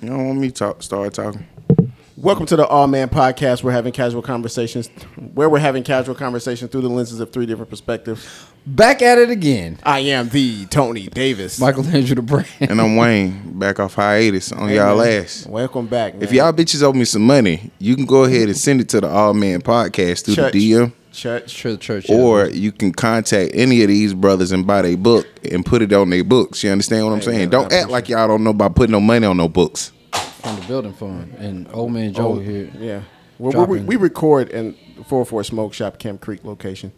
You don't want me to talk, start talking. Welcome to the Awe Man Podcast. We're having casual conversations, where we're having casual conversations through the lenses of three different perspectives. Back at it again. I am the Tony Davis. Michael Andrew the brand. And I'm Wayne, back off hiatus on Hey, y'all man. ass. Welcome back. If y'all bitches owe me some money, you can go ahead and send it to the Awe Man Podcast through Church. the DM. Church, Church, church. yeah. Or you can contact any of these brothers and buy their book and put it on their books. You understand what I'm Hey, saying? man, Don't appreciate act like y'all don't know about putting no money on no books. from the building fund. And old man Joe Oh, here. yeah. Well, we, we record in the 404 Smoke Shop, Camp Creek location,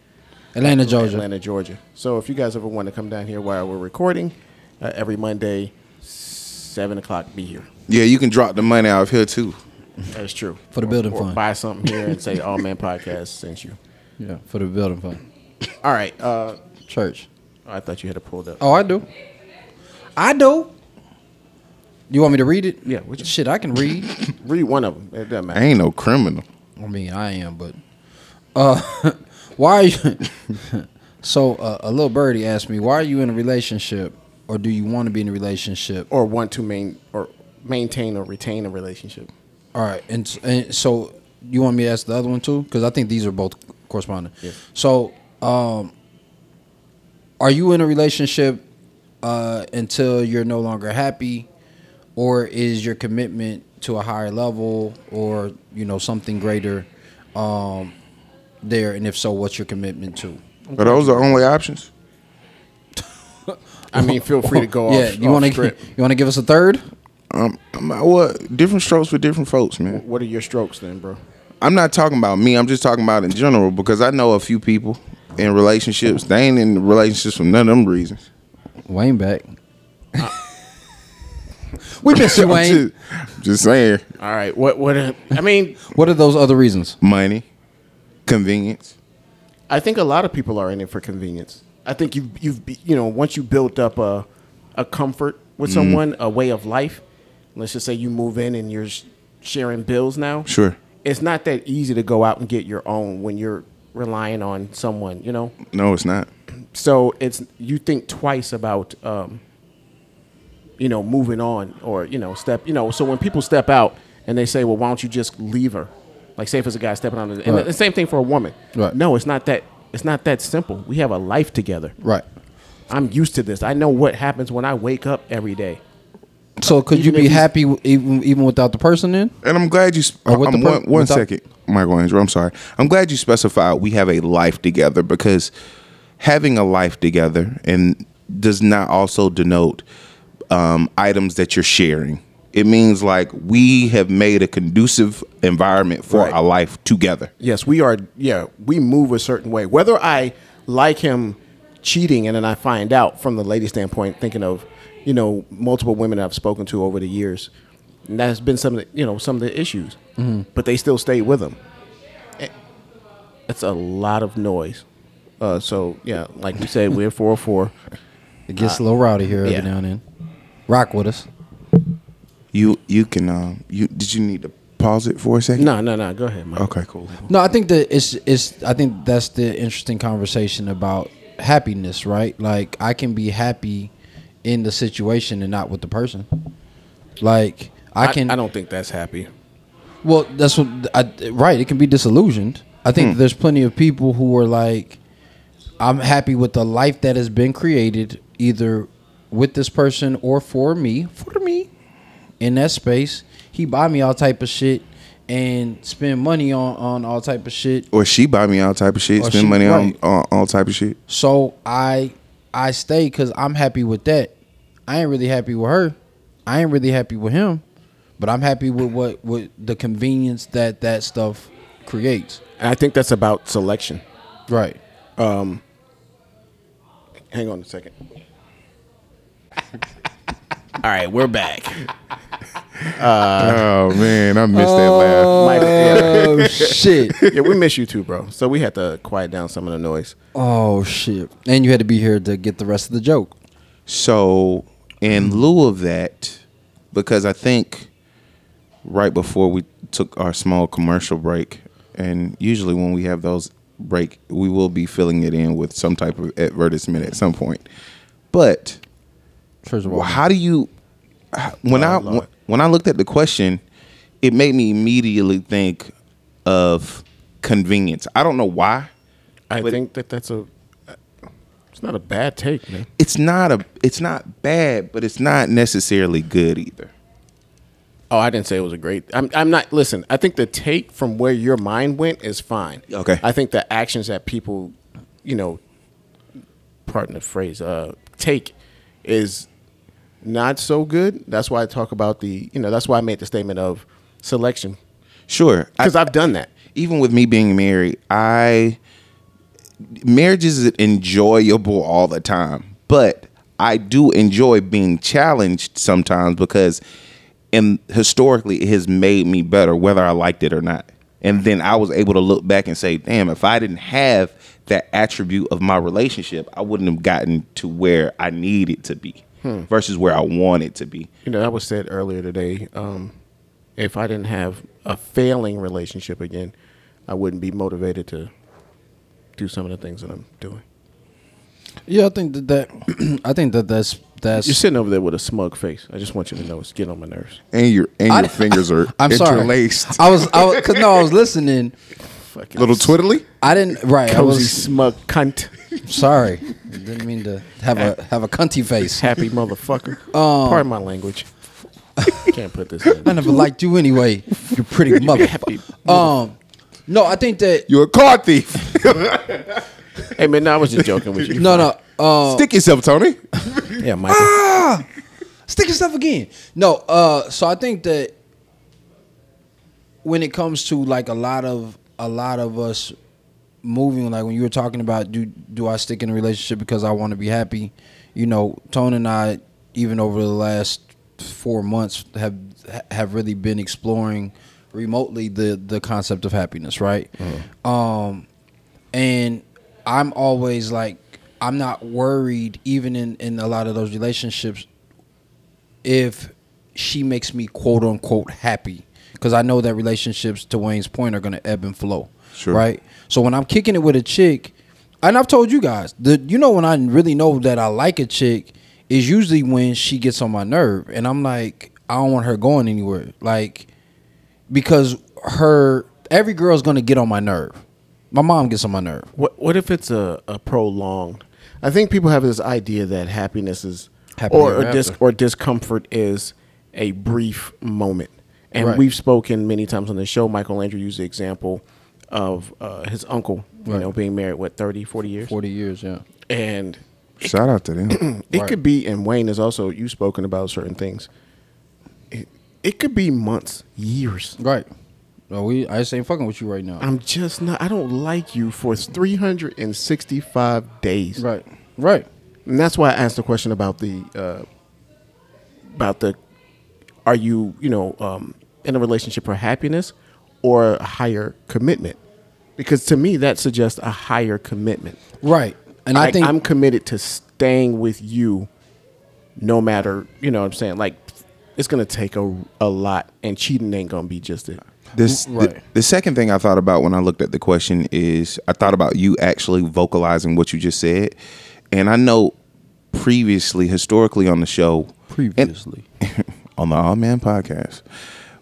Atlanta, Georgia. Atlanta, Georgia. So if you guys ever want to come down here while we're recording, uh, every Monday, seven o'clock, be here. Yeah, you can drop the money out of here too. That's true. For the building or fund. Buy something here and say Awe Man Podcast sent you. Yeah, for the building fund. All right. Uh, Church. I thought you had it pulled up. Oh, I do. I do. You want me to read it? Yeah, what you- Shit, I can read. Read one of them. It doesn't I matter. ain't no criminal. I mean, I am, but uh, why are you? so uh, a little birdie asked me, "Why are you in a relationship, or do you want to be in a relationship?" Or want to main or maintain or retain a relationship. All right, and, and so you want me to ask the other one too? Because I think these are both corresponding. Yes. So, um, are you in a relationship uh, until you're no longer happy, or is your commitment to a higher level, or you know something greater um, there? And if so, what's your commitment to? Are those the only options? I mean, feel free to go yeah, off. you want to you want to give us a third? Um, um, what different strokes for different folks, man. What are your strokes then, bro? I'm not talking about me. I'm just talking about in general because I know a few people in relationships. They ain't in relationships for none of them reasons. Wayne back. we miss you, I'm Wayne. just, just saying, All right. What? What? uh, I mean, What are those other reasons? money, convenience. I think a lot of people are in it for convenience. I think you've you've be- you know once you built up a a comfort with Mm-hmm. someone, a way of life. Let's just say you move in and you're sh- sharing bills now. Sure. It's not that easy to go out and get your own when you're relying on someone. You know. No, it's not. so it's you think twice about um, you know moving on or you know step you know so when people step out and they say well why don't you just leave her like say if it's a guy stepping on the, and Right. the same thing for a woman Right. no it's not that it's not that simple we have a life together Right. i'm used to this i know what happens when i wake up every day So could you Even if be happy even even without the person then? And I'm glad you. Sp- I'm per- one, one without- second, Michael Andrew. I'm sorry. I'm glad you specified we have a life together because having a life together and does not also denote um, items that you're sharing. It means like we have made a conducive environment for Right. our life together. yes we are yeah we move a certain way whether i like him cheating and then i find out from the lady standpoint thinking of you know multiple women i've spoken to over the years and that's been some of the you know some of the issues but they still stay with him Eh, it's a lot of noise uh, so yeah like we said we're 404 It gets a little rowdy here every yeah. now and then. Rock with us. You you can um you did you need to pause it for a second? no no no go ahead Mike. Okay, cool. No, I think that it's it's I think that's the interesting conversation about happiness, right? Like I can be happy in the situation and not with the person. Like I can I, don't think that's happy Well, that's what I, right. It can be disillusioned. I think hmm. there's plenty of people who are like, I'm happy with the life that has been created, either with this person or for me, for me, in that space. He buy me all type of shit and spend money on on all type of shit. Or she buy me all type of shit, Or spend money right. on, on all type of shit. So I I stay because I'm happy with that. I ain't really happy with her. I ain't really happy with him, but I'm happy with what with the convenience that that stuff creates. and i think that's about selection Right. Um, hang on a second all right we're back uh, oh man, I missed that oh, laugh. Mike, yeah. Oh shit. yeah, we miss you too, bro. So we had to quiet down some of the noise. Oh shit. And you had to be here to get the rest of the joke. So, in mm. lieu of that, because I think right before we took our small commercial break, and usually when we have those break, we will be filling it in with some type of advertisement at some point. But First of all, well, how do you? When Oh, I Lord. when I looked at the question, it made me immediately think of convenience. I don't know why. I But- think that that's a. It's not a bad take, man. It's not a it's not bad, but it's not necessarily good either. Oh, I didn't say it was a great. I'm, I'm not. Listen, I think the take from where your mind went is fine. Okay. I think the actions that people, you know, pardon the phrase, uh, take is not so good. That's why I talk about the, you know, that's why I made the statement of selection Sure. Because I've done that. even with me being married, I marriage is enjoyable all the time, but I do enjoy being challenged sometimes because and historically it has made me better whether I liked it or not. And then I was able to look back and say, damn, if I didn't have that attribute of my relationship, I wouldn't have gotten to where I needed to be versus where I wanted to be. You know, that was said earlier today. Um, if I didn't have a failing relationship again, I wouldn't be motivated to do some of the things that I'm doing. Yeah, I think that that I think that that's that's. You're sitting over there with a smug face. I just want you to know it's getting on my nerves. And your and I- your fingers are I'm sorry. interlaced. I was I was cause no, I was listening. Fucking Little twiddly? I didn't right. I cozy was smug cunt, sorry. Didn't mean to have a have a cunty face. happy motherfucker. Um, Pardon my language. Can't put this in. I never liked you anyway. You're pretty motherfucker. Um, no, I think that You're a car thief. Hey man, no, I was just joking with you. no, no. Uh, Stick yourself, Tony. Yeah, Michael. stick yourself again. No, uh, so I think that when it comes to like a lot of a lot of us moving, like when you were talking about do do I stick in a relationship because I want to be happy? You know, Tone and I, even over the last four months, have have really been exploring remotely the the concept of happiness, right? Um, and I'm always like I'm not worried, even in in a lot of those relationships, if she makes me quote unquote happy because I know that relationships to Wayne's point are going to ebb and flow. Sure. Right. So when I'm kicking it with a chick, and I've told you guys, the you know when I really know that I like a chick is usually when she gets on my nerve, and I'm like, I don't want her going anywhere, like because her every girl's going to get on my nerve. My mom gets on my nerve. What what if it's a, a prolonged? I think people have this idea that happiness is Happy or or, dis, or discomfort is a brief moment. And Right. we've spoken many times on the show. Michael Andrew used the example of uh, his uncle, you Right. know, being married what 30, 40 years, Forty years, yeah. and Shout out to them. it Right. could be. And Wayne has also you spoken about certain things. It, it could be months, years. Right. No, we I just ain't fucking with you right now. I'm just not. I don't like you for 365 days. right. Right. And that's why I asked the question about the uh, about the are you you know um, in a relationship for happiness or a higher commitment? Because to me that suggests a higher commitment. Right. And I, Like, think I'm committed to staying with you, no matter you know what I'm saying. Like it's gonna take a a lot, and cheating ain't gonna be just it. This Right. the, the second thing I thought about when I looked at the question is I thought about you actually vocalizing what you just said, and I know previously, historically on the show, and- previously. on the Awe Man podcast,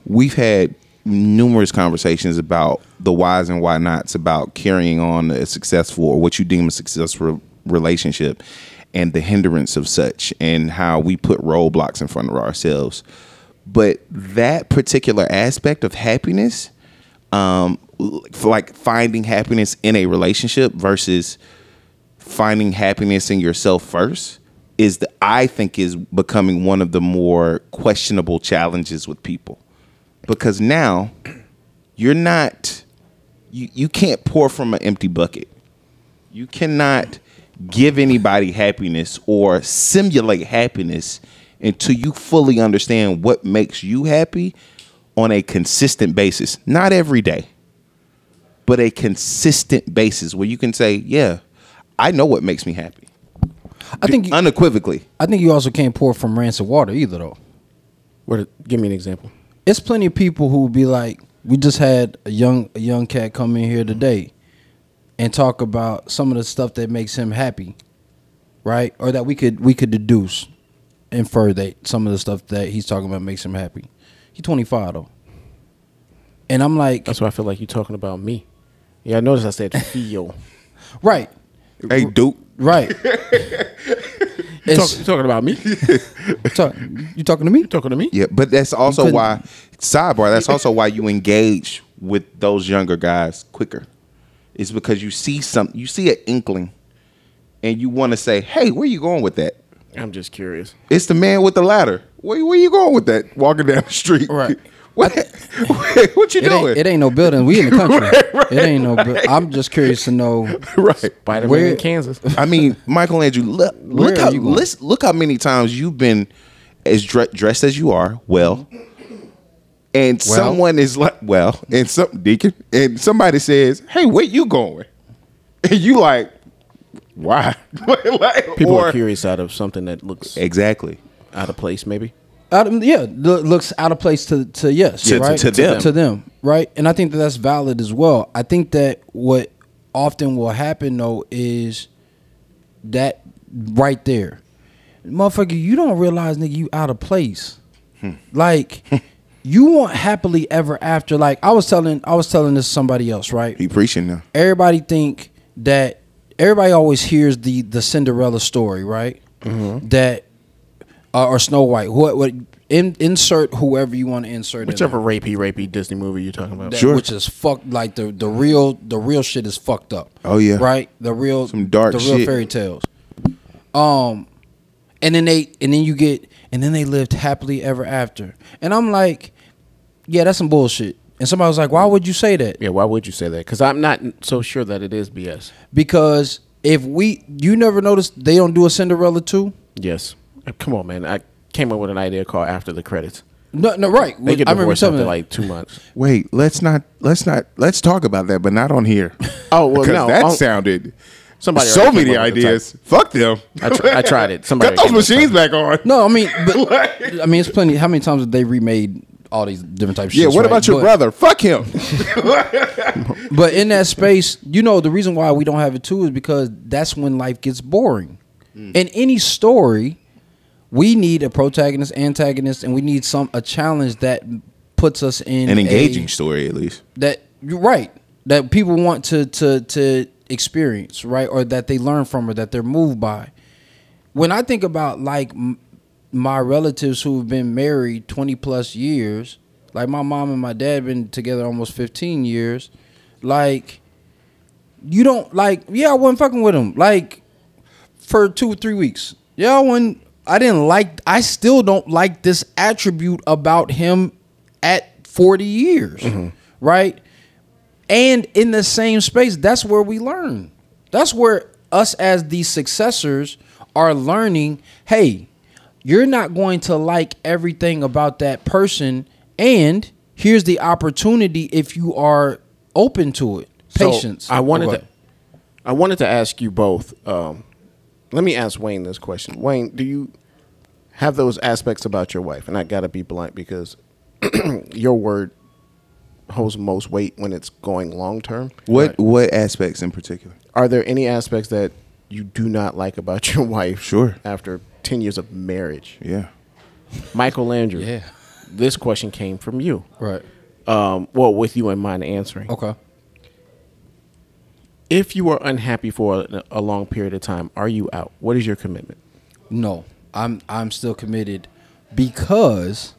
we've had numerous conversations about the whys and why nots about carrying on a successful or what you deem a successful relationship and the hindrance of such and how we put roadblocks in front of ourselves. But that particular aspect of happiness, um, like finding happiness in a relationship versus finding happiness in yourself first is the I think is becoming one of the more questionable challenges with people. Because now you're not you, you can't pour from an empty bucket. You cannot give anybody happiness or simulate happiness until you fully understand what makes you happy on a consistent basis. Not every day, but a consistent basis where you can say, yeah, I know what makes me happy. I think you, unequivocally. I think you also can't pour from rancid water either though. What? Give me an example. It's plenty of people who would be like, we just had a young a young cat come in here today and talk about some of the stuff that makes him happy, right? Or that we could we could deduce. infer that some of the stuff that he's talking about makes him happy. He's 25 though, and I'm like, That's why I feel like you're talking about me. Yeah, I noticed I said feel. right, Hey, Duke. right. You It's- talk, you talking about me? talk- you talking to me? talking to me? Yeah, but that's also couldn't- why sidebar. That's also why you engage with those younger guys quicker. It's because you see some, you see an inkling, and you want to say, "Hey, where you going with that?" I'm just curious. It's the man with the ladder. Where, where you going with that? Walking down the street, Right. What, what you It doing? ain't, it ain't no building. We in the country. right It ain't no. Bu- I'm just curious to know. right. Spider Man Where- in Kansas. I mean, Michelangelo, look, look are how you going? listen, look how many times you've been as dre- dressed as you are, well, and Well. someone is like, well, and some deacon, and somebody says, "Hey, where you going?" And you like, why? Like, People or- are curious out of something that looks Exactly. out of place, maybe. Out of, yeah, looks out of place to to yes, To- to- right? to them. to them, right? And I think that that's valid as well. I think that what often will happen though is that right there, motherfucker, you don't realize nigga you out of place. Hmm. Like you want happily ever after. Like I was telling, I was telling this to somebody else, right? He preaching now. everybody think that everybody always hears the the Cinderella story, right? Mm-hmm. That uh, or Snow White. What what in, insert whoever you want to insert, in Whichever there. rapey, rapey Disney movie you're talking about. That- Sure. which is fucked. Like the the real the real shit is fucked up. Oh, yeah. right. The real Some dark the real shit. fairy tales. Um, and then they and then you get and then they lived happily ever after. And I'm like, yeah, that's some bullshit. And somebody was like, why would you say that? Yeah, why would you say that? Because I'm not so sure that it is BS. because if we you never noticed they don't do a Cinderella too. Yes. Come on, man. I came up with an idea called After the Credits. No, no, right. They get I remember divorced after something like two months. Wait, let's not let's not let's talk about that, but not on here. Oh, well, because no, that I'll- sounded Somebody so already many up the ideas. Fuck them. I, tr- I tried it. Somebody Got those came up with machines back on. No, I mean, but I mean, it's plenty. How many times have they remade all these different types? of Yeah, shits, what right? about your But- brother? Fuck him. But in that space, you know, the reason why we don't have it too is because that's when life gets boring. Mm. In any story, we need a protagonist, antagonist, and we need some a challenge that puts us in An engaging a- story, at least. that you're right. That people want to to to experience right or that they learn from or that they're moved by. When i think about like m- my relatives who've been married 20 plus years like my mom and my dad been together almost 15 years like you don't like yeah i wasn't fucking with them like for two or three weeks. Yeah i wasn't i didn't like i still don't like this attribute about him at 40 years right and in the same space that's where we learn that's where us as the successors are learning hey you're not going to like everything about that person and here's the opportunity if you are open to it So, patience I wanted Okay. to. I wanted to ask you both. Um, let me ask Wayne this question. Wayne, do you have those aspects about your wife? And I got to be blunt because your word holds most weight when it's going long term. What what aspects in particular? Are there any aspects that you do not like about your wife? Sure. After ten years of marriage, Yeah. Michael Andrew. Yeah. This question came from you. right Um, well, with you in mind answering. okay If you are unhappy for a, a long period of time, are you out? What is your commitment? No, I'm I'm still committed because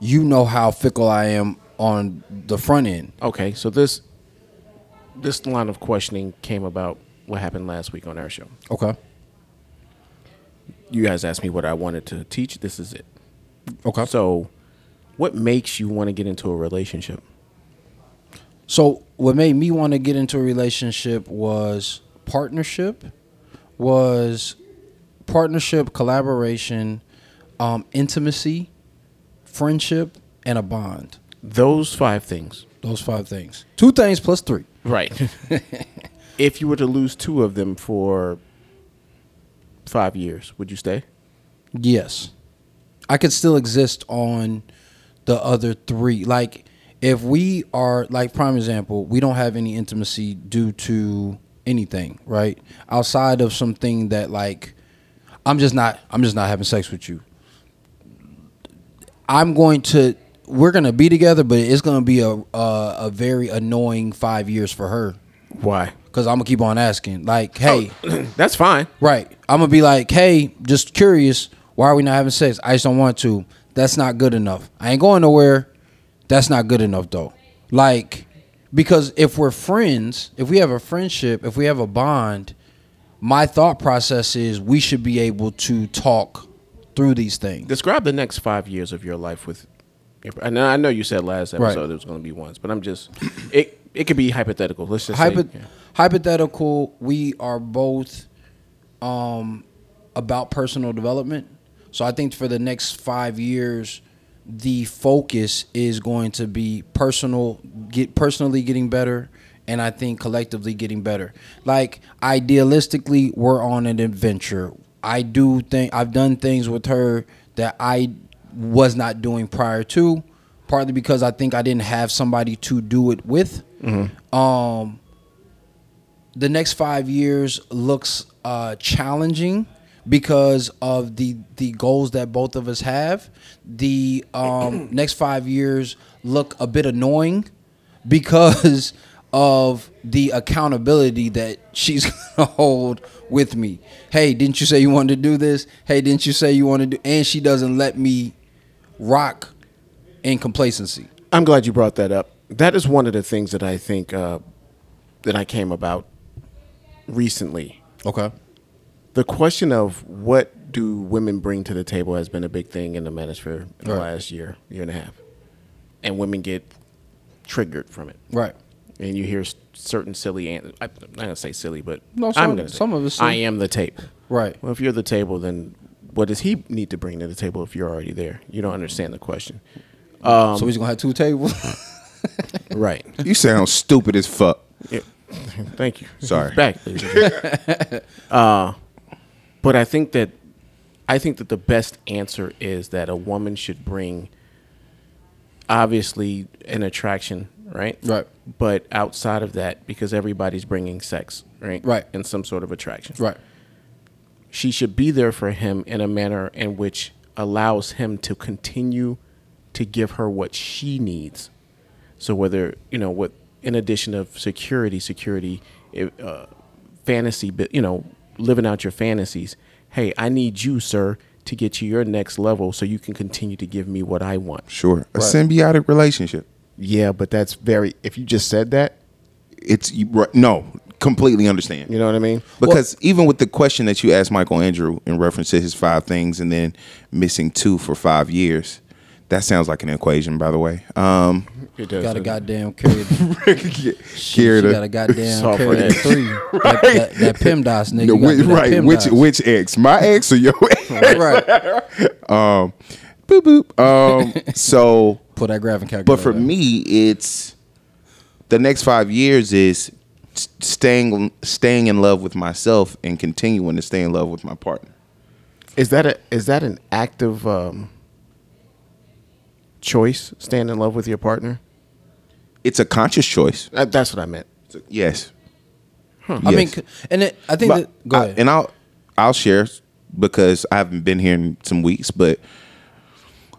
you know how fickle I am on the front end. Okay, so this this line of questioning came about what happened last week on our show. Okay. You guys asked me what I wanted to teach. This is it. Okay. So So, what makes you want to get into a relationship? so what made me want to get into a relationship was partnership, was partnership, collaboration, um, intimacy, friendship, and a bond. Those five things. Those five things. Two things plus three. Right. if you were to lose two of them for five years, would you stay? Yes. I could still exist on the other three. Like if we are like prime example, we don't have any intimacy due to anything, right? Outside of something that like I'm just not I'm just not having sex with you. I'm going to we're gonna be together, but it's gonna be a a, a very annoying five years for her Why? because I'm gonna keep on asking. Like, oh, hey, That's fine. right? I'm gonna be like, hey, just curious. Why are we not having sex? I just don't want to. That's not good enough. I ain't going nowhere. That's not good enough though. Like, because if we're friends, if we have a friendship, if we have a bond, my thought process is we should be able to talk through these things. Describe the next five years of your life with. And I know, you said last Right. episode it was going to be once, but I'm just. It it could be hypothetical. Let's just Hypo- say. yeah. hypothetical we are both um about personal development so i think for the next five years the focus is going to be personal get personally getting better and i think collectively getting better. Like idealistically we're on an adventure. I do think i've done things with her that i was not doing prior to partly because i think i didn't have somebody to do it with. Um the next five years looks uh, challenging because of the the goals that both of us have. The um, next five years look a bit annoying because of the accountability that she's gonna hold with me. Hey, didn't you say you wanted to do this? Hey, didn't you say you wanted to do? And she doesn't let me rock in complacency. I'm glad you brought that up. That is one of the things that I think uh, that I came about recently. Okay. The question of what do women bring to the table has been a big thing in the manosphere in the Right. last year, year and a half, and women get triggered from it. Right. And you hear certain silly, an- I'm not gonna say silly, but No, I'm some- gonna say, some of it's I am the table. Right. Well, if you're the table, then what does he need to bring to the table if you're already there? You don't understand the question. Um, so he's gonna have two tables. Right. You sound stupid as fuck. Yeah. Thank you. Sorry. He's back. ladies uh, but I think that I think that the best answer is that a woman should bring obviously an attraction, right? Right. But outside of that, because everybody's bringing sex, right? Right. And some sort of attraction. right. She should be there for him in a manner in which allows him to continue to give her what she needs. So whether you know what, in addition of security, security, uh, fantasy, but you know, living out your fantasies. Hey, I need you, sir, to get to your next level, so you can continue to give me what I want. Sure, a Right. symbiotic relationship. Yeah, but that's very. If you just said that, It's you- right- no, completely understand. you know what I mean. Because even with the question that you asked Michael Andrew in reference to his five things and then missing two for five years, that sounds like an equation, by the way. Um, It does. Got a goddamn carry. carry She got a goddamn Soft carry the edge. three. That, that, that PEMDAS nigga. no, which, that right, PEMDAS. which which ex? My ex or your ex? right. um, boop boop. Um, so, Put that graphing calculator. but for there. me, it's the next five years is staying staying in love with myself and continuing to stay in love with my partner. Is that a is that an active um, choice? Staying in love with your partner? It's a conscious choice. That, that's what I meant. So, yes. I mean, and it, I think But that. Go I- ahead. and I'll I'll share because I haven't been here in some weeks, but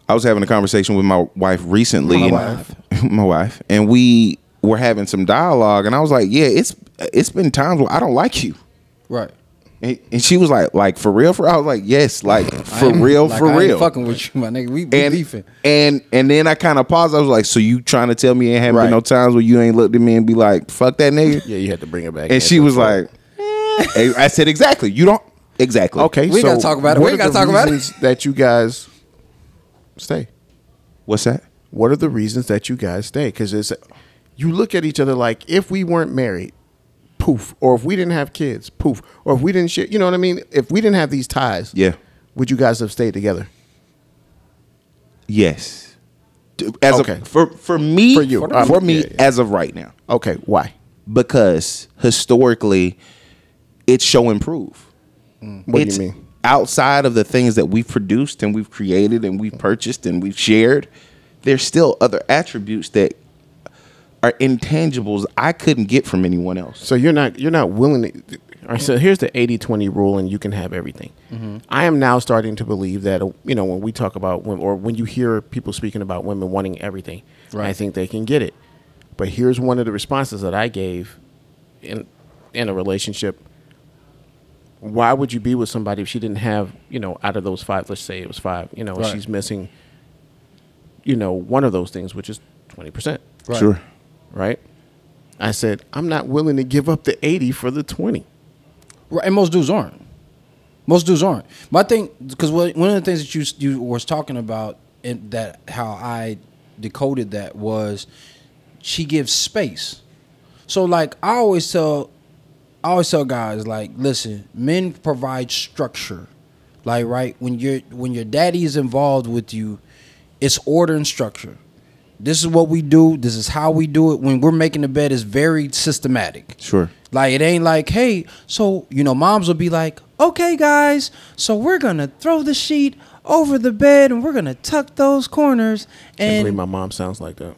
I was having a conversation with my wife recently. My and wife. my wife, and we were having some dialogue, and I was like, "Yeah, it's it's been times where I don't like you." right. And, and she was like, "Like for real?" For real? I was like, "Yes, like for I real, like, for I ain't real." fucking with you, my nigga. We, we and beefing. and and then I kind of paused. I was like, "So you trying to tell me it haven't Right. been no times where you ain't looked at me and be like, fuck that nigga?" Yeah, you had to bring it back. And she was like, eh. I said, exactly. You don't exactly. "Okay, We so gotta talk about it. We gotta talk about it. That you guys stay. What's that? What are the reasons that you guys stay? Because it's you look at each other like if we weren't married, poof, or if we didn't have kids, poof, or if we didn't share. You know what I mean? If we didn't have these ties, Yeah. would you guys have stayed together? Yes. As Okay. of, for for me, For you. for, Um, for me yeah, yeah. as of right now, Okay, why? because historically, it's show and prove. What it's do you mean? Outside of the things that we've produced and we've created and we've purchased and we've shared. There's still other attributes that are intangibles I couldn't get from anyone else. So you're not you're not willing to. All right, so here's the 80-20 rule, and you can have everything. Mm-hmm. I am now starting to believe that you know when we talk about women, or when you hear people speaking about women wanting everything, Right. I think they can get it. But here's one of the responses that I gave in in a relationship. Why would you be with somebody if she didn't have you know out of those five? Let's say it was five. You know, Right. she's missing. You know, one of those things, which is twenty percent Right. Sure. right? I said, I'm not willing to give up the 80 for the 20. Right, and most dudes aren't. Most dudes aren't. My thing, because one of the things that you you was talking about, and that how I decoded that was, she gives space. So like I always tell, I always tell guys like, listen, men provide structure. Like right when your when your daddy is involved with you, it's order and structure. This is what we do. This is how we do it. When we're making the bed, it's very systematic. Sure. Like it ain't like, hey, so you know, moms will be like, okay, guys, so we're gonna throw the sheet over the bed and we're gonna tuck those corners. I believe And my mom sounds like that.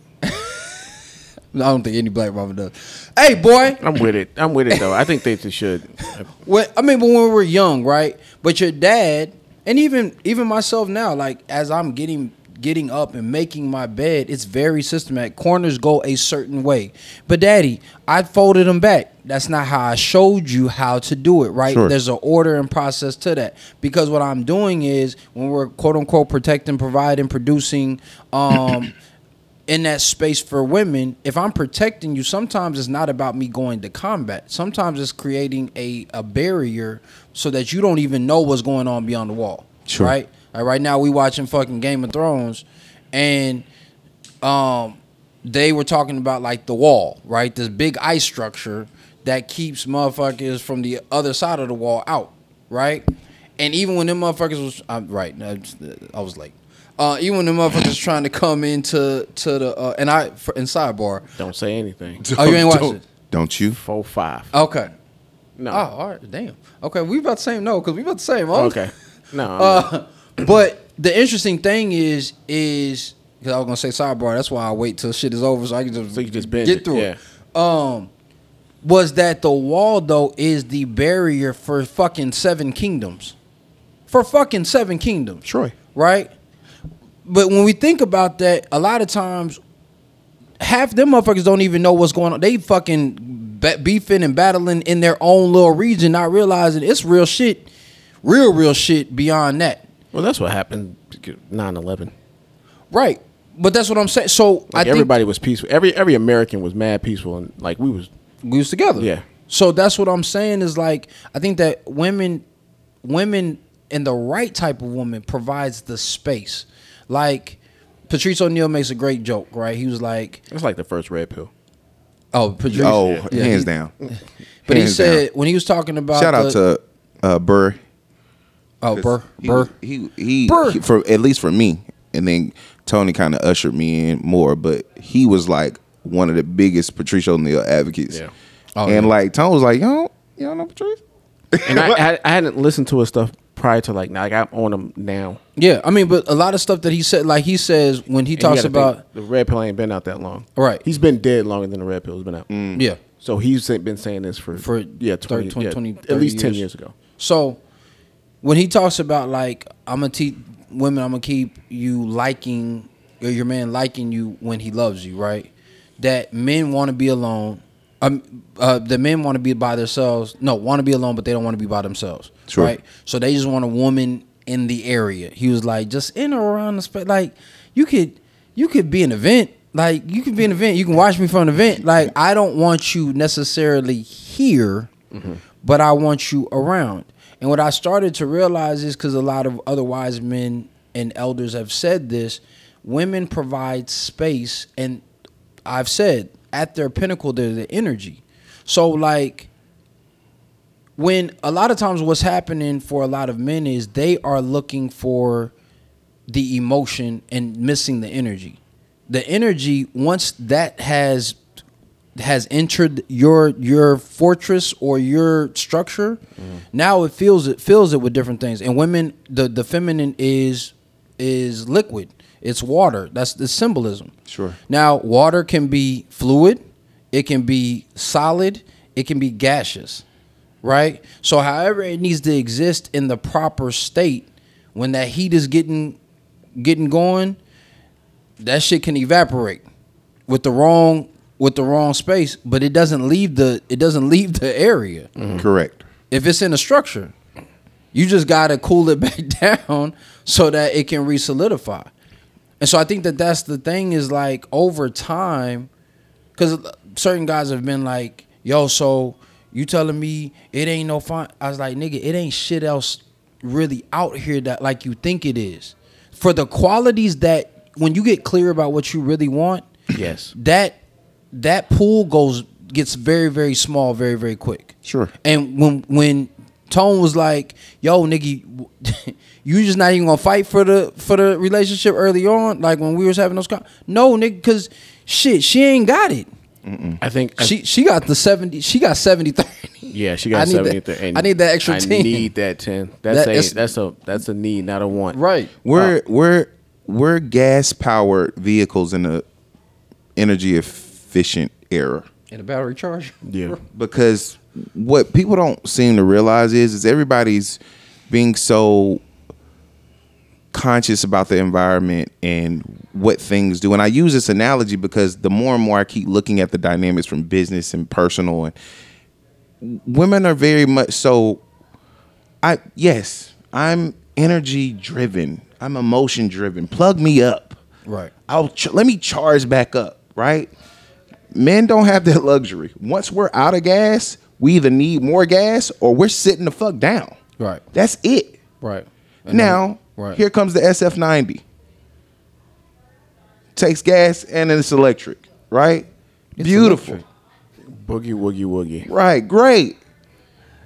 I don't think any black mama does. Hey, boy, I'm with it. I'm with it though. I think they should. what I mean, but when we were young, right? But your dad, and even even myself now, like as I'm getting getting up and making my bed, it's very systematic. Corners go a certain way. But daddy, I folded them back. That's not how I showed you how to do it, right? Sure. There's an order and process to that. Because what I'm doing is when we're quote unquote protecting, providing, producing, um in that space for women, if I'm protecting you, sometimes it's not about me going to combat. Sometimes it's creating a, a barrier so that you don't even know what's going on beyond the wall. Sure. Right? Like right now we watching fucking Game of Thrones and um they were talking about like the wall, right? This big ice structure that keeps motherfuckers from the other side of the wall out, right? And even when them motherfuckers was I'm right, I was- I was late. Uh, even when the motherfuckers trying to come into to the uh, and I for, in sidebar. Don't say anything. Oh, you ain't watched Don't- Don't you? Four five. Okay. No. Oh, all right. Damn. Okay, we about the same. No, because we about the same. Oh, okay. No. Uh, but the interesting thing is, is because I was gonna say sidebar. That's why I wait till shit is over so I can just So you just binge get it, through yeah. it. Um, was that the wall though is the barrier for fucking seven kingdoms, for fucking seven kingdoms, Troy. right? But when we think about that, a lot of times, half them motherfuckers don't even know what's going on. They fucking beefing and battling in their own little region, not realizing it's real shit, real real shit beyond that. Well, that's what happened. 9/11. Right. But that's what I'm saying. So Like I think everybody was peaceful. Every every American was mad peaceful, and like we was. we was together. Yeah. So that's what I'm saying is like I think that women women and the right type of woman provides the space. Like Patrice O'Neal makes a great joke, right? He was like, It's like the first red pill. "Oh, Patrice." Oh, Yeah, hands he- down. But he said down. when he was talking about Shout out the- to uh, Burr. oh Burr He- Burr. He he, Burr. he- for at least for me, and then Tony kind of ushered me in more, but he was like one of the biggest Patrice O'Neal advocates. Yeah. Oh, and yeah. like Tony was like, you don't, you don't know Patrice? And I, I I hadn't listened to his stuff prior to like now. Like I'm on him now. Yeah, I mean, but a lot of stuff that he said, like he says when he And talks about the red pill ain't been out that long. Right. He's been dead longer than the red pill has been out. Mm. yeah. So he's been saying this for For yeah 30, 20, 20, yeah, 20, at least 30 ten years. years ago. So when he talks about like I'm gonna teach women, I'm gonna keep you liking your man liking you when he loves you, right? That men want to be alone. Um, uh, the men want to be by themselves. No, want to be alone, but they don't want to be by themselves, Sure. right? So they just want a woman in the area. He was like, just in or around the space. Like you could, you could be an event. Like you could be an event. You can watch me from an event. Like I don't want you necessarily here but I want you around. And what I started to realize is because a lot of other wise men and elders have said this women provide space, and I've said at their pinnacle, they're the energy. So, like, when a lot of times what's happening for a lot of men is they are looking for the emotion and missing the energy. The energy once that has has entered your your fortress or your structure, mm-hmm. now it feels it fills it with different things. And women, the the feminine is is liquid. It's water. That's the symbolism. Sure. Now, water can be fluid, it can be solid, it can be gaseous. right? So, however it needs to exist in the proper state, when that heat is getting getting going, that shit can evaporate with the wrong with the wrong space, but it doesn't leave the it doesn't leave the area. Mm-hmm. Correct. If it's in a structure, you just gotta cool it back down so that it can re-solidify. And so I think that that's the thing is like over time, because certain guys have been like, "Yo, so you telling me it ain't no fun?" I was like, "Nigga, it ain't shit else really out here that like you think it is." For the qualities that when you get clear about what you really want, Yes. that that pool goes gets very very small very very quick. Sure. And when when Tone was like, "Yo, nigga, you just not even gonna fight for the for the relationship early on, like when we was having those con No, nigga, because shit, she ain't got it. I think She she got the seventy. She got 70 30. Yeah, she I got need seventy. that- I need that extra I 10. need that ten. That's That a that's a that's a need, not a want. Right. We're we're we're gas powered vehicles in a energy efficient era. In a battery charge. Yeah. because what people don't seem to realize is is everybody's being so conscious about the environment and what things do and i use this analogy because the more and more i keep looking at the dynamics from business and personal and women are very much so i yes i'm energy driven i'm emotion driven plug me up Right. I'll ch- let me charge back up, right? Men don't have that luxury. Once we're out of gas, we either need more gas or we're sitting the fuck down. Right. That's it. Right. And now, right. here comes the SF90. Takes gas and it's electric, right? It's Beautiful. electric. Boogie woogie woogie. Right, great.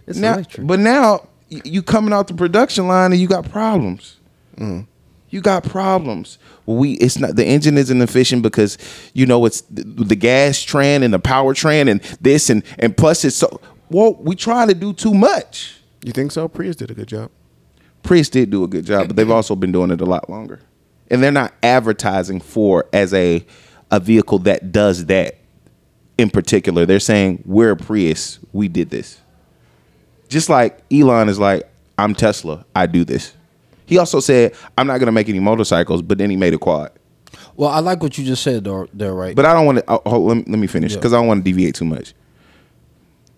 It's now, electric. But now you coming out the production line and you got problems. Mm-hmm. You got problems. We it's not the engine isn't efficient because you know it's the, the gas trend and the power trend and this and and plus it's so well we trying to do too much. You think so? Prius did a good job. Prius did do a good job, but they've also been doing it a lot longer, and they're not advertising for as a a vehicle that does that in particular. They're saying we're a Prius, we did this. Just like Elon is like, I'm Tesla, I do this. He also said, I'm not gonna make any motorcycles, but then he made a quad. Well, I like what you just said there, there right? But I don't want to. Oh, hold, let, me, let me finish Yeah. because I don't want to deviate too much.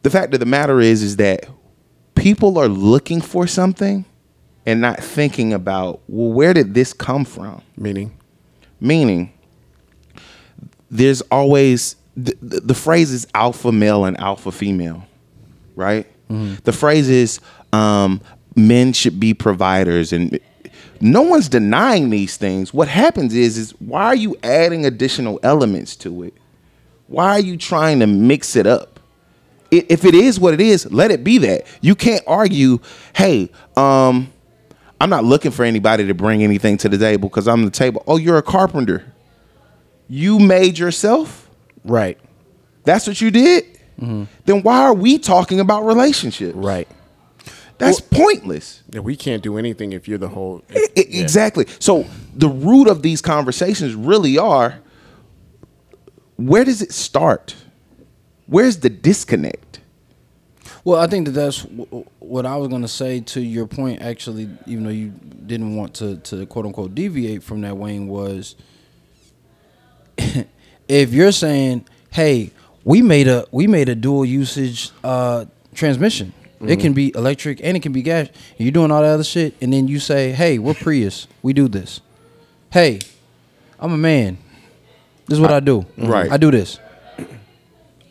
The fact of the matter is, is that people are looking for something and not thinking about, well, where did this come from? Meaning, Meaning, there's always the, the, the phrase is alpha male and alpha female, right? The phrase is um, men should be providers, and no one's denying these things. What happens is, is why are you adding additional elements to it? Why are you trying to mix it up? If it is what it is, let it be that. You can't argue, hey, um, I'm not looking for anybody to bring anything to the table because I'm the table. Oh, you're a carpenter. You made yourself? right, That's what you did? Mm-hmm. Then why are we talking about relationships? right. That's pointless. Yeah, we can't do anything if you're the whole. I- I- yeah. Exactly. So the root of these conversations really are where does it start? Where's the disconnect? Well, I think that that's w- what I was going to say to your point. Actually, even though you didn't want to to quote unquote deviate from that, Wayne was if you're saying, "Hey, we made a we made a dual usage uh, transmission. It can be electric and it can be gas. And you're doing all that other shit, and then you say, "Hey, we're Prius. We do this. Hey, I'm a man. This is what I, do. Right. I do this.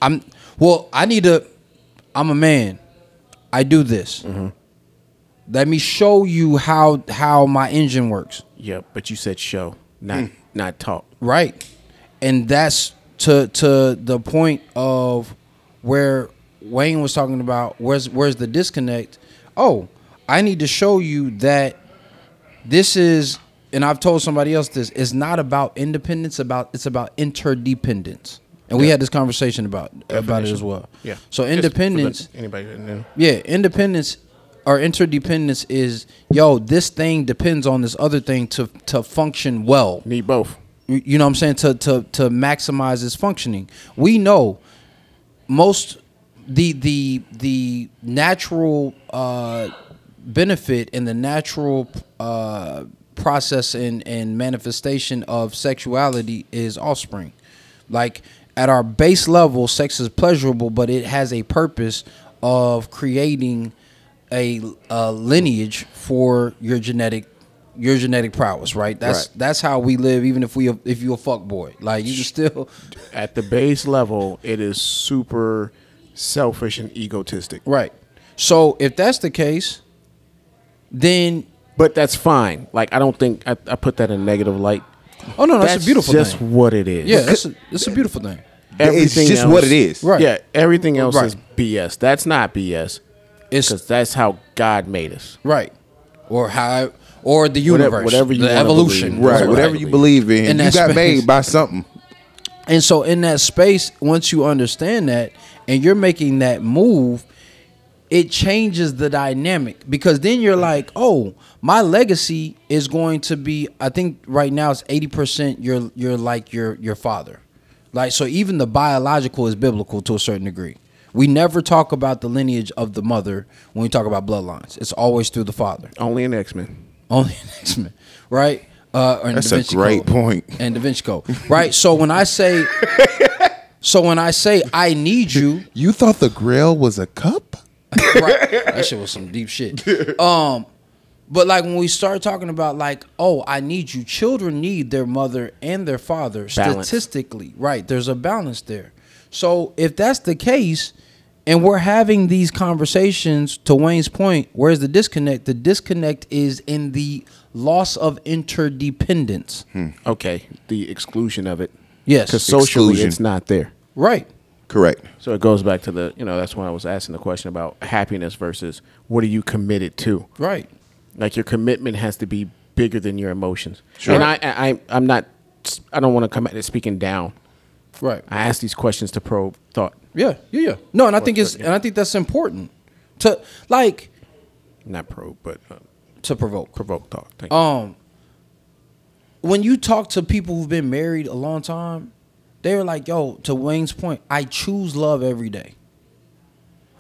I'm well. I need to. I'm a man. I do this. Mm-hmm. Let me show you how how my engine works. Yeah, but you said show, not hmm. not talk. Right. And that's to to the point of where Wayne was talking about where's where's the disconnect? Oh, I need to show you that this is and I've told somebody else this, it's not about independence, about it's about interdependence. And we had this conversation about about it as well. Yeah. So for the- independence Anybody? that know. yeah, independence or interdependence is yo, this thing depends on this other thing to to function well. Need both. You you know what I'm saying? To to to maximize its functioning. We know most the the the natural uh, benefit and the natural uh, process and, and manifestation of sexuality is offspring. Like at our base level, sex is pleasurable, but it has a purpose of creating a, a lineage for your genetic your genetic prowess, right? That's Right. that's how we live. Even if we if you a fuck boy, like you can still At the base level, it is super selfish and egotistic. right. So if that's the case, then But that's fine. Like I don't think I, I put that in negative light. Oh no, that's, a beautiful thing. That's just thing. what it is. Yeah, that's a, that's a beautiful thing. it's just what it is. Right. Yeah, everything else Right. is BS. That's not BS. It's Because that's how God made us. right, or how or the universe, whatever you the evolution, believe. Right. Right. Whatever you believe in, In you got space. made by something. And so in that space, once you understand that and you're making that move, it changes the dynamic because then you're like, oh, my legacy is going to be. I think right now it's eighty percent. You're you're like your your father, like so. Even the biological is biblical to a certain degree. We never talk about the lineage of the mother when we talk about bloodlines. It's always through the father. Only in X Men. Only in X Men, right? Uh, or in That's Da a great Code. point. And Da Vinci Code, right? So when I say, so when I say I need you, You thought the Grail was a cup? Right? That shit was some deep shit. Um, but like when we start talking about like, oh, I need you. Children need their mother and their father Balance. statistically, right? There's a balance there. So if that's the case, and we're having these conversations, to Wayne's point, where's the disconnect? The disconnect is in the loss of interdependence. Okay, the exclusion of it. Yes, Because socially, Exclusion. it's not there. right. Correct. So it goes back to the, you know, that's when I was asking the question about happiness versus what are you committed to? Right. Like your commitment has to be bigger than your emotions. Sure. And I, I, I'm not, I don't want to come at it speaking down. Right. I ask these questions to probe thought, Yeah, yeah, yeah. No, and I think it's and I think that's important to like not probe, but uh, to provoke. provoke thought. Thank you. Um, when you talk to people who've been married a long time, they were like, "Yo," to Wayne's point, I choose love every day.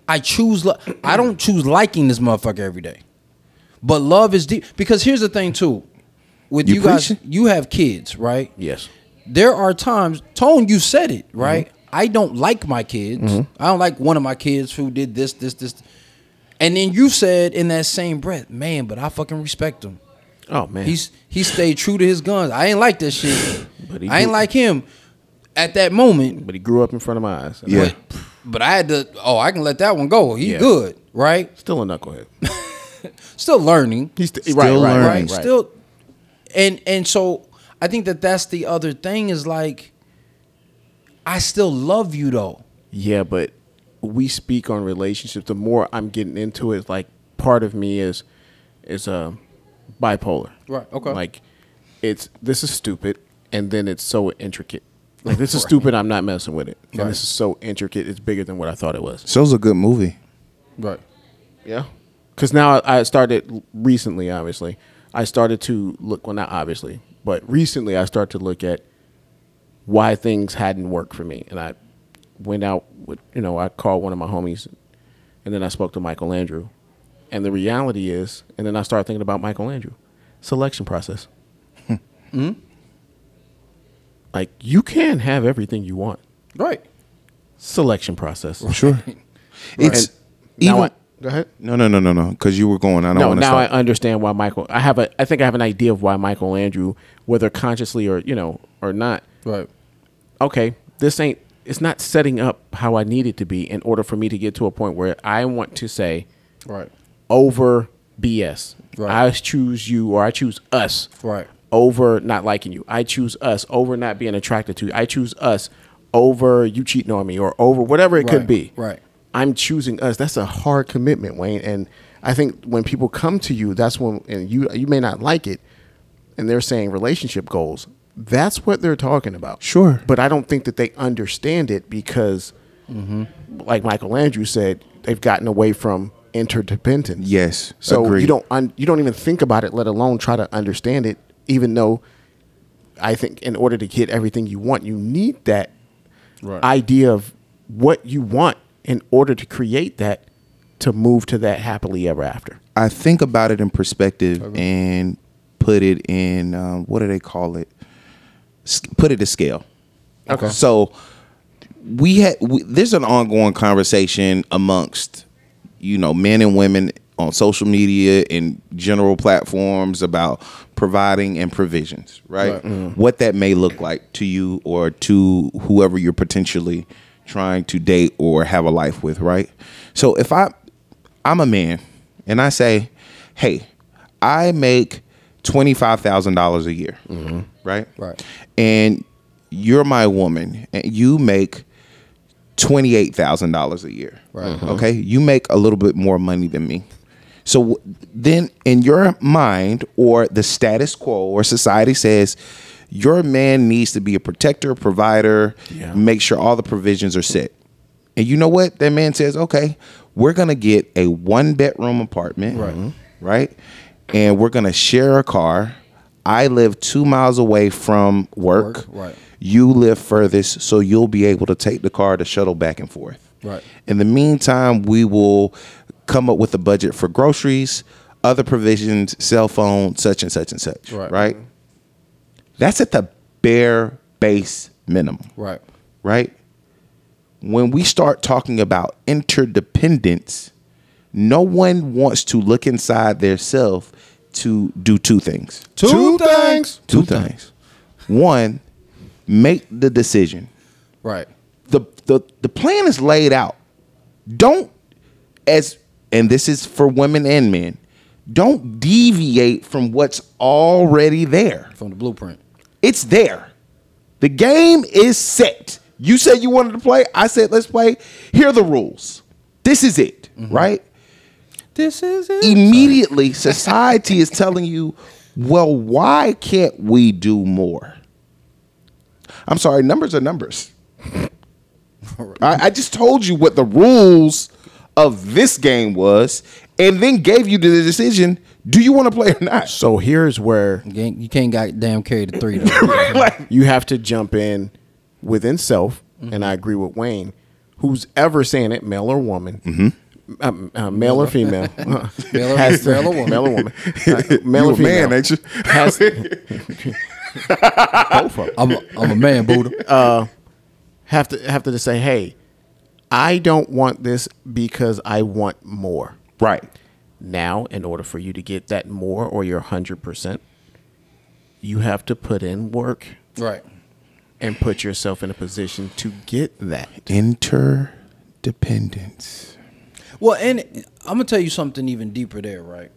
I choose love. I don't choose liking this motherfucker every day, but love is deep. Because here's the thing too, with You you, guys, you have kids, right? yes. there are times tone you said it right Mm-hmm. i don't like my kids i don't like one of my kids who did this this this and then you said in that same breath man but i fucking respect him Oh man. he's he stayed true to his guns i ain't like that shit But he i ain't do- like him at that moment but he grew up in front of my eyes. Yeah. but, but i had to oh i can let that one go he Yeah. good right Still a knucklehead. still learning He's st- Still right, right, learning. right, right. Still, and and so I think that that's the other thing is like, I still love you though. Yeah, but we speak on relationships. The more I'm getting into it, like part of me is is uh, bipolar. Right, okay. Like it's this is stupid, and then it's so intricate. Like this is stupid. I'm not messing with it. And Right. this is so intricate. It's bigger than what I thought it was. So's a good movie. Right. Yeah. Because now I I started recently. Obviously, I started to look. Well, not obviously, but recently I started to look at why things hadn't worked for me, and I went out with you know I called one of my homies, and then I spoke to Michael Andrew, and the reality is, and then I started thinking about Michael Andrew, selection process. Hmm? Like you can have everything you want. Right. Selection process. Sure. It's And even. I, go ahead. no, no, no, no, no. Because you were going. I don't no, want to now I understand why Michael. I have a. I think I have an idea of why Michael Andrew, whether consciously or you know or not. Right. Okay, this ain't. It's not setting up how I need it to be in order for me to get to a point where I want to say Right. over BS. Right. I choose you or I choose us. Right. Over not liking you. I choose us over not being attracted to you. I choose us over you cheating on me or over whatever it could be. right. I'm choosing us. That's a hard commitment, Wayne. And I think when people come to you, that's when and you you may not like it, and they're saying relationship goals. That's what they're talking about. Sure. But I don't think that they understand it because, mm-hmm. like Michael Andrews said, they've gotten away from interdependence. Yes. So agreed. you don't un, you don't even think about it, let alone try to understand it. Even though I think in order to get everything you want, you need that Right. idea of what you want in order to create that to move to that happily ever after? I think about it in perspective and put it in um, what do they call it? Put it to scale. Okay. So we had we, there's an ongoing conversation amongst you know men and women on social media and general platforms about providing and provisions, right? Mm-hmm. What that may look like to you or to whoever you're potentially trying to date or have a life with, right? So if I I'm a man and I say, "Hey, I make $25,000 a year." Mm-hmm. Right? Right. And you're my woman and you make $28,000 a year. Right. Okay? You make a little bit more money than me. So then in your mind or the status quo or society says your man needs to be a protector, provider, Yeah. make sure all the provisions are set. And you know what? That man says, "Okay, we're going to get a one bedroom apartment." Right. Right? And we're going to share a car. I live 2 miles away from work. Work, right. You live furthest, so you'll be able to take the car to shuttle back and forth. Right. In the meantime, we will come up with a budget for groceries, other provisions, cell phone, such and such and such. Right. Right. That's at the bare base minimum. Right. Right. When we start talking about interdependence, no one wants to look inside their self to do two things. Two things. Two things. One, make the decision Right. the the the plan is laid out. Don't as and this is for women and men. Don't deviate from what's already there. From the blueprint. It's there. The game is set. You said you wanted to play. I said let's play. Here are the rules. This is it, mm-hmm. right? This is it. Immediately society is telling you, "Well, why can't we do more?" I'm sorry, numbers are numbers. I, I just told you what the rules of this game was, and then gave you the decision: do you want to play or not? So here's where You can't, you can't goddamn carry the three though. like, you have to jump in within self, and I agree with Wayne. Who's ever saying it, male or woman, um, uh, male or female, Male or- has to- male or woman. male or woman, Uh, male You or a female, man, ain't you? has both of them. I'm a, I'm a man, Buddha. have to have to just say, hey, I don't want this because I want more. right. Now, in order for you to get that more or your hundred percent, you have to put in work right. and put yourself in a position to get that. Interdependence. Well, and I'm gonna tell you something even deeper there, right?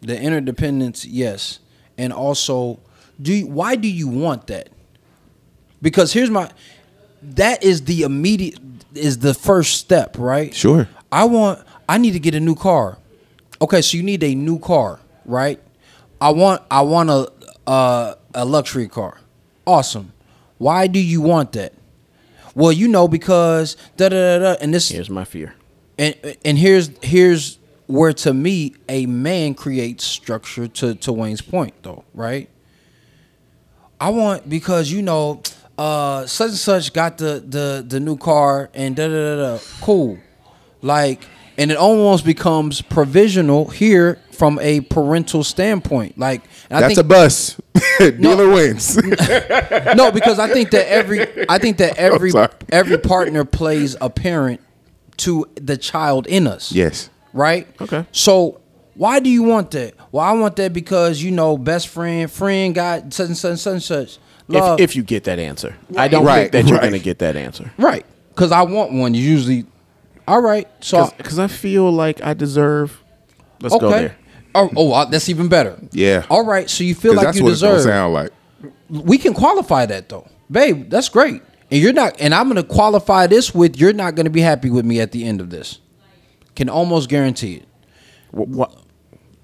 The interdependence, yes, and also, do you, why do you want that? Because here's my, that is the immediate is the first step, right? Sure. I want, I need to get a new car. Okay, so you need a new car, right? I want, I want a a, a luxury car. Awesome. Why do you want that? Well, you know because da da da da, and this Here's my fear. and and here's here's where to me a man creates structure to to Wayne's point though, right? I want because you know uh such and such got the the the new car and da da da da cool. Like and it almost becomes provisional here from a parental standpoint. Like I That's think, a bus. Dealer wins. no, because I think that every I think that every every partner plays a parent to the child in us. yes. Right? Okay. So why do you want that? Well, I want that because you know, best friend, friend got such and such and such and such. Love. If, if you get that answer, I don't Right, think that you're right. going to get that answer right. Because I want one. Usually all right. So because I feel like I deserve. Let's okay. go there. Oh, oh, that's even better. Yeah. All right. So you feel like that's you what it's gonna deserve. sound like. we can qualify that though, babe. That's great. And you're not, and I'm gonna qualify this with you're not gonna be happy with me at the end of this. Can almost guarantee it. What? What,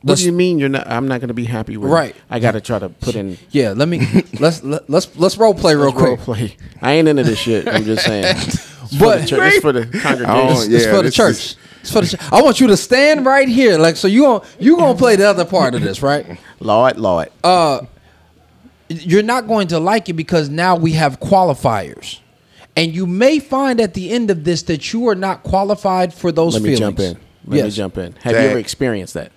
what Let's- do you mean you're not? I'm not going to be happy with. Right. I got to try to put in. Yeah, let me let's let, let's let's role play real Let's role quick. play. I ain't into this shit. I'm just saying. It's But- for the, church, it's for the Oh, congregation. yeah, it's for the church. is- It's for the church. I want you to stand right here, like so. You gonna you gonna play the other part of this, right? Lord, Lord. Uh, you're not going to like it because now we have qualifiers. And you may find at the end of this that you are not qualified for those Let me feelings. jump in. Let yes. me jump in. Have Zach. you ever experienced that?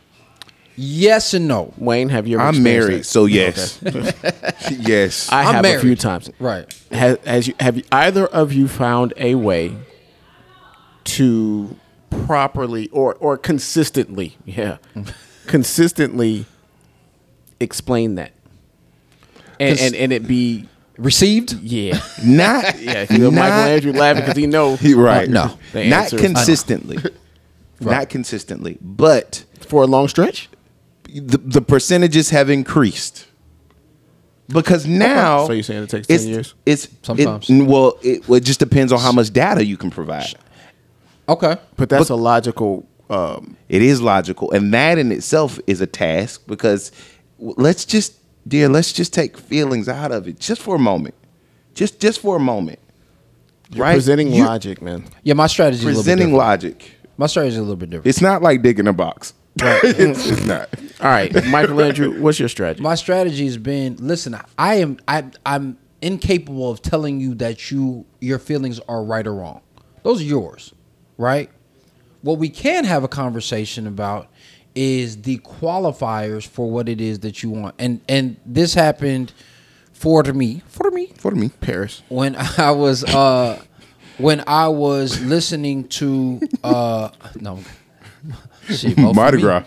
Yes and no. Wayne, have you ever I'm experienced married, that? so yes, yes. I I'm have married. a few times. Right. Has, has you have you, either of you found a way to properly or or consistently, yeah, consistently explain that, and, and and it be Received? yeah not yeah. You know, Michael not- Andrew laughing because he know He- right. Uh, no. The not answer is- consistently. Not consistently, but for a long stretch. The the percentages have increased because now. So you're saying it takes 10 it's, years? It's it- Sometimes. well, it, well, it just depends on how much data you can provide. Okay. But that's a logical. Um, It is logical, and that in itself is a task because let's just, dear, let's just take feelings out of it just for a moment, just just for a moment, right? presenting You- logic, man. Yeah, my strategy is a little bit presenting logic. My strategy is a little bit different. It's not like digging a box. it's, it's not. All right, Michael Andrew, what's your strategy? My strategy has been listen, I am I I'm incapable of telling you that you your feelings are right or wrong. Those are yours, right? What we can have a conversation about is the qualifiers for what it is that you want. And and this happened for me, for me, For me, Paris. when I was uh when I was listening to uh no shit, both Mardi for. Gras.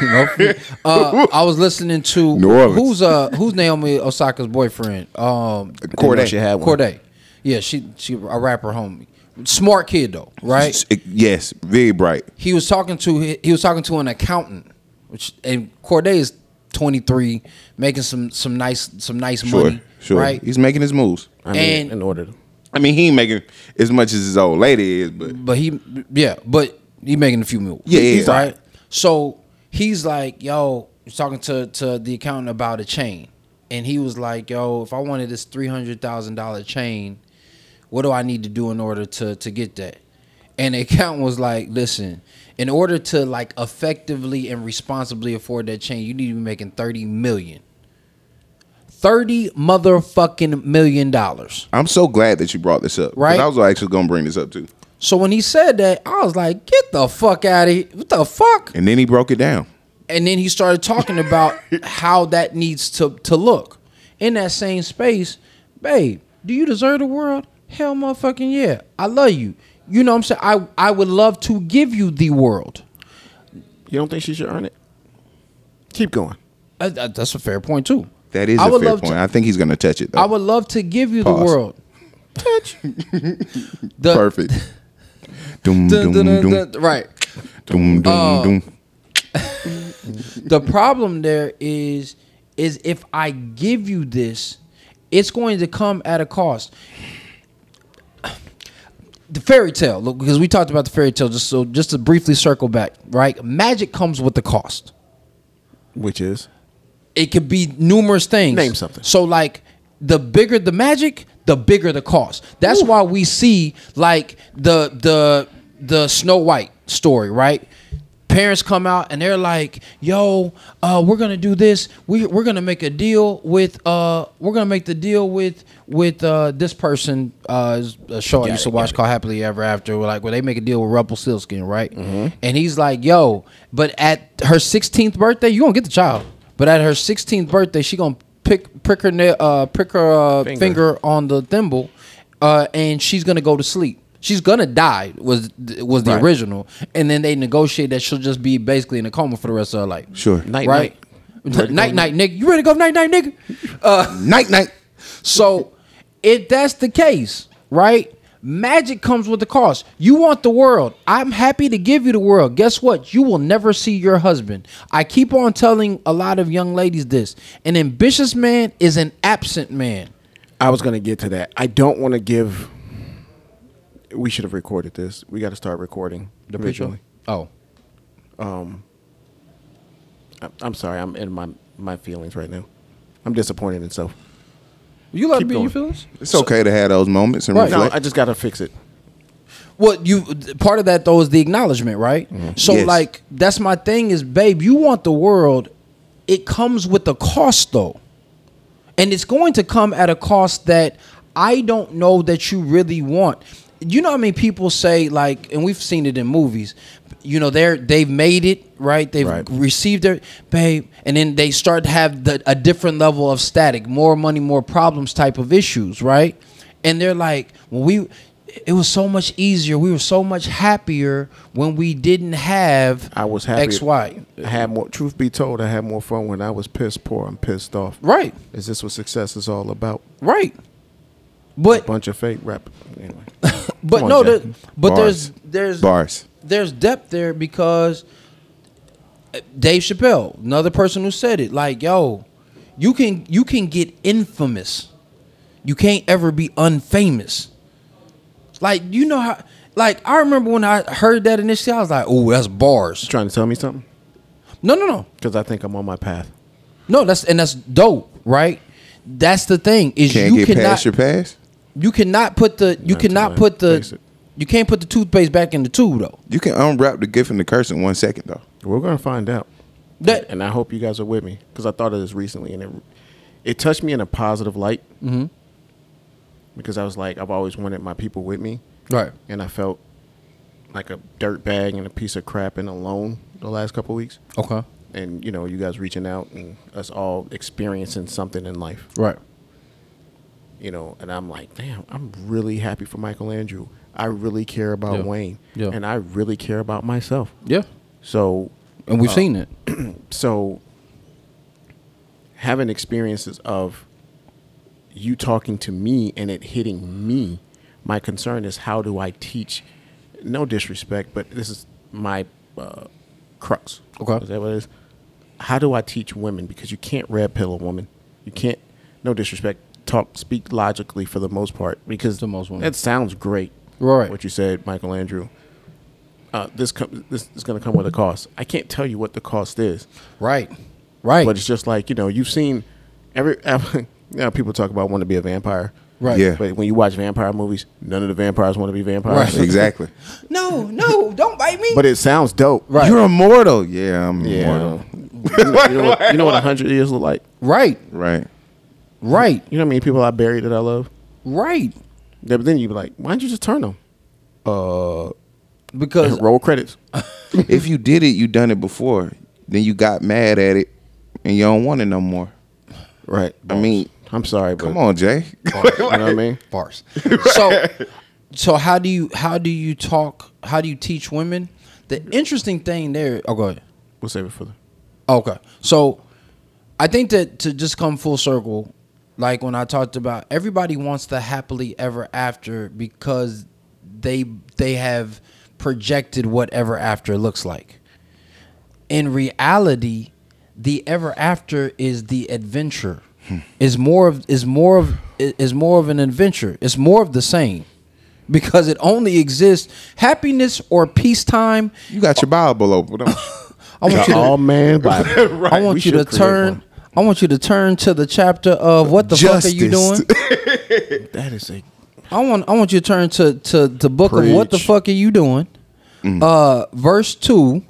Both for me. uh, I was listening to New Orleans. who's uh who's Naomi Osaka's boyfriend um Cordae. she had one. Cordae yeah she she a rapper homie smart kid though right Yes, very bright. he was talking to he was talking to an accountant which and Cordae is 23 making some some nice some nice Sure, money sure. right He's making his moves. I mean, And- in order. to- I mean, he ain't making as much as his old lady is, but But he, yeah, but he making a few moves. Yeah, yeah, yeah. right. So he's like, yo, he's talking to to the accountant about a chain, and he was like, yo, if I wanted this three hundred thousand dollar chain, what do I need to do in order to to get that? And the accountant was like, listen, in order to like effectively and responsibly afford that chain, you need to be making thirty million. Thirty motherfucking million dollars. I'm so glad that you brought this up. Right. I was actually gonna bring this up too. So when he said that, I was like, get the fuck out of here. What the fuck? And then he broke it down. And then he started talking about how that needs to, to look. In that same space, babe, do you deserve the world? Hell motherfucking yeah. I love you. You know what I'm saying? I, I would love to give you the world. You don't think she should earn it? Keep going. Uh, that's a fair point too. That is I a would fair love point. to- I think he's gonna touch it though. I would love to give you Pause. the world. Touch. the, Perfect. Doom, dun, doom, dun, dun, doom, dun, right. doom, doom, Uh, doom. the problem there is is if I give you this, it's going to come at a cost. The fairy tale, look, because we talked about the fairy tale, just so just to briefly circle back, right? Magic comes with the cost. Which is It could be numerous things. Name something. So like the bigger the magic, the bigger the cost. That's why we see like the the the Snow White story, right? Parents come out and they're like, "Yo, uh, we're gonna do this. We we're gonna make a deal with uh, we're gonna make the deal with with uh, this person. Uh, a show I used to watch called Happily Ever After. Where like where they make a deal with Rumpelstiltskin, right? And he's like, "Yo, but at her 16th birthday, you gonna get the child. But at her 16th birthday, she gonna pick prick her nail, uh, prick her uh, Finger. finger. on the thimble, uh, and she's gonna go to sleep. She's gonna die was was the Right. original, and then they negotiate that she'll just be basically in a coma for the rest of her life. Sure. night right? night. Night night, nigga. You ready to go night night, nigga? Uh, Night night. so if that's the case, right? Magic comes with the cost. You want the world. I'm happy to give you the world. Guess what? You will never see your husband. I keep on telling a lot of young ladies this. An ambitious man is an absent man. I was gonna get to that. I don't want to give. We should have recorded this. We got to start recording The originally. Oh. Um. I'm sorry. I'm in my my feelings right now. I'm disappointed in self. You like Keep being your feelings? It's okay to have those moments and Right. No, reflect. I just got to fix it. Well, you part of that though is the acknowledgement, right? Mm-hmm. So Yes. like that's my thing is, babe, you want the world. It comes with a cost though, and it's going to come at a cost that I don't know that you really want. You know, what I mean, people say like, and we've seen it in movies. You know, they're they've made it right. They've Right. received their babe, and then they start to have the, a different level of static, more money, more problems type of issues, right? And they're like, when we, it was so much easier. We were so much happier when we didn't have I was happy. X Y. I had more. Truth be told, I had more fun when I was pissed poor and pissed off. Right, Is this what success is all about? right. But Bunch of fake rap. Anyway, but on, no, there, but Bars. there's there's Bars. there's depth there because uh, Dave Chappelle, another person who said it, like, yo, you can you can get infamous. You can't ever be unfamous. Like, you know how like I remember when I heard that initially, I was like, oh, that's bars. trying to tell me something? No, no, no. Because I think I'm on my path. No, that's and that's dope, right? That's the thing, is Can't you get cannot past your past. You cannot put the you Not cannot tonight. put the it. you can't put the toothpaste back in the tube though. You can unwrap the gift and the curse in one second though. We're gonna find out. That and I hope you guys are with me because I thought of this recently, and it it touched me in a positive light. Mm-hmm. Because I was like, I've always wanted my people with me, right. and I felt like a dirt bag and a piece of crap and alone the last couple weeks. Okay. And you know, you guys reaching out and us all experiencing something in life. Right. You know, and I'm like, damn, I'm really happy for Michael Andrew. I really care about Yeah. Wayne, Yeah. and I really care about myself. Yeah. So And we've seen it. so having experiences of you talking to me and it hitting me my concern is how do i teach no disrespect but this is my uh, crux Okay. is that what it is how do i teach women because you can't red pill a woman you can't no disrespect talk speak logically for the most part because To most women. that sounds great Right. what you said michael andrew uh, this com- this is going to come with a cost. I can't tell you what the cost is, Right. Right. but it's just like you know you've seen every you know, people talk about want to be a vampire, right. Yeah. But when you watch vampire movies, none of the vampires want to be vampires. Right. Exactly. No, no, don't bite me. but it sounds dope, Right. You're immortal. Yeah, I'm Yeah. immortal. you know, you know what, you know what a hundred years look like. right. Right. Right. You know how many people I buried that I love. Right. Yeah, but then you'd be like, why don't you just turn them? Uh, Because roll credits. if you did it, you done it before. Then you got mad at it, and you don't want it no more. Right. I mean, I'm sorry, but come on, Jay. you know what I mean. bars. So so how do you how do you talk how do you teach women? The interesting thing there oh go ahead. We'll save it for the. Okay. So I think that to just come full circle, like when I talked about everybody wants the happily ever after because they they have projected what ever after looks like. In reality, the ever after is the adventure. Hmm. Is more of is more of is more of an adventure. It's more of the same. Because it only exists happiness or peacetime. You got your Bible open. I want you to all man Bible. I want We you to should create turn. One. I want you to turn to the chapter of what the fuck are you doing? That is a I want. I want you to turn to to the book of what the fuck are you doing? Mm. Uh, verse two.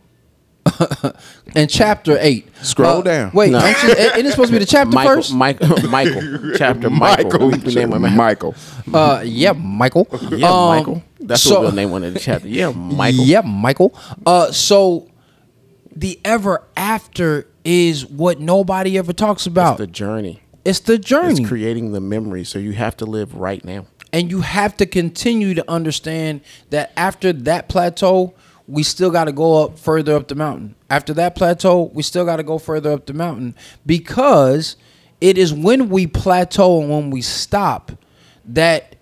and chapter eight. Scroll Uh, down. Wait, No. don't you, isn't it supposed to be the chapter Michael, first? Michael, Michael, chapter Michael. We name him Michael. Uh, yeah, Michael. Yeah, Um, Michael. That's so- what we'll name one of the chapter. Yeah, Michael. Yeah, Michael. Uh, so the ever after is what nobody ever talks about. The journey. it's the journey. It's creating the memory. So you have to live right now. and you have to continue to understand that after that plateau we still got to go up further up the mountain after that plateau we still got to go further up the mountain because it is when we plateau and when we stop that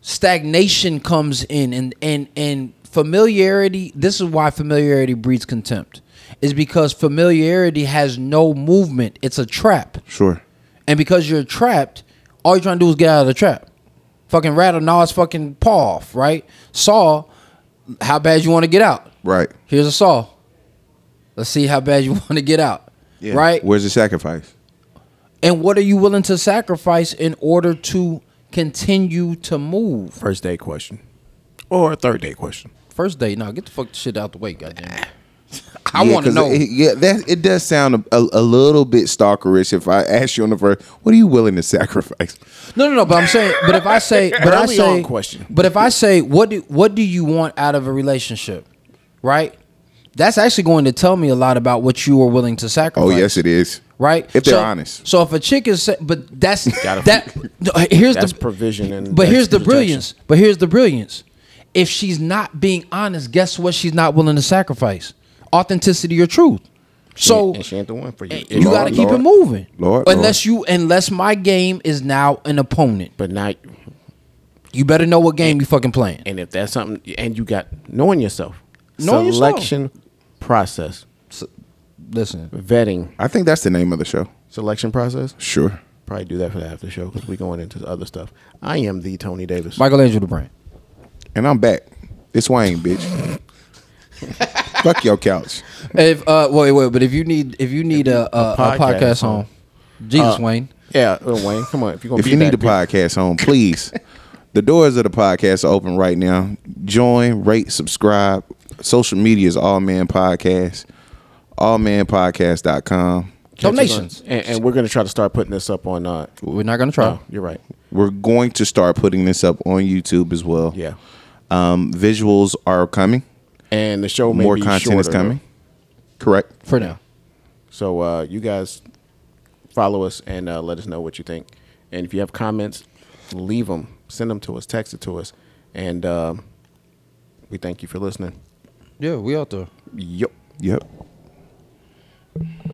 stagnation comes in and and and familiarity this is why familiarity breeds contempt is because familiarity has no movement it's a trap Sure. and because you're trapped, all you're trying to do is get out of the trap. Fucking rattle Nas fucking paw off, right? Saw, how bad you want to get out. Right. Here's a saw. Let's see how bad you want to get out. Yeah. Right? Where's the sacrifice? And what are you willing to sacrifice in order to continue to move? First day question. Or third day question. First day, no, get the fuck shit out the way, goddamn. I Yeah, want to know. It, yeah, that it does sound a, a, a little bit stalkerish. If I ask you on the first, what are you willing to sacrifice? No, no, no. But I'm saying, but if I say, but I Early say, on question. but if I say, what do what do you want out of a relationship, right? That's actually going to tell me a lot about what you are willing to oh, sacrifice. Oh yes, it is. right. If they're So- honest. So if a chick is, but that's that. Here's That's the provision and But here's the protection. brilliance. But here's the brilliance. If she's not being honest, guess what? She's not willing to sacrifice authenticity or truth. So and she ain't the one for you. you If- got to keep Lord. it moving. Lord, unless you, unless my game is now an opponent, But now, you better know what game you fucking playing. and if that's something, and you got knowing yourself, Knowing yourself. selection process, Listen, vetting, I think that's the name of the show. selection process. Sure. Probably do that for the after show because we're going into other stuff. I am the Tony Davis. Michelangelo the brand. And I'm back. It's Wayne, bitch. Fuck your couch. If uh, wait, wait, but if you need, if you need a, a, a, podcast, podcast home, home. Jesus Uh, Wayne. yeah, Wayne, come on. If you're If you need a podcast home, please. the doors of the podcast are open right now. Join, rate, subscribe. Social media is Awe Man Podcast. Awemanpodcast.com. Catch us Donations. and, and we're gonna try to start putting this up on. Uh, We're not gonna try. oh, you're right. We're going to start putting this up on YouTube as well. Yeah, Um, visuals are coming. And the show may More be content is shorter, coming. Correct. For now. So uh, you guys follow us and uh, let us know what you think. And if you have comments, leave them, send them to us, text it to us, and um, we thank you for listening. Yeah, we out there. Yup. Yep.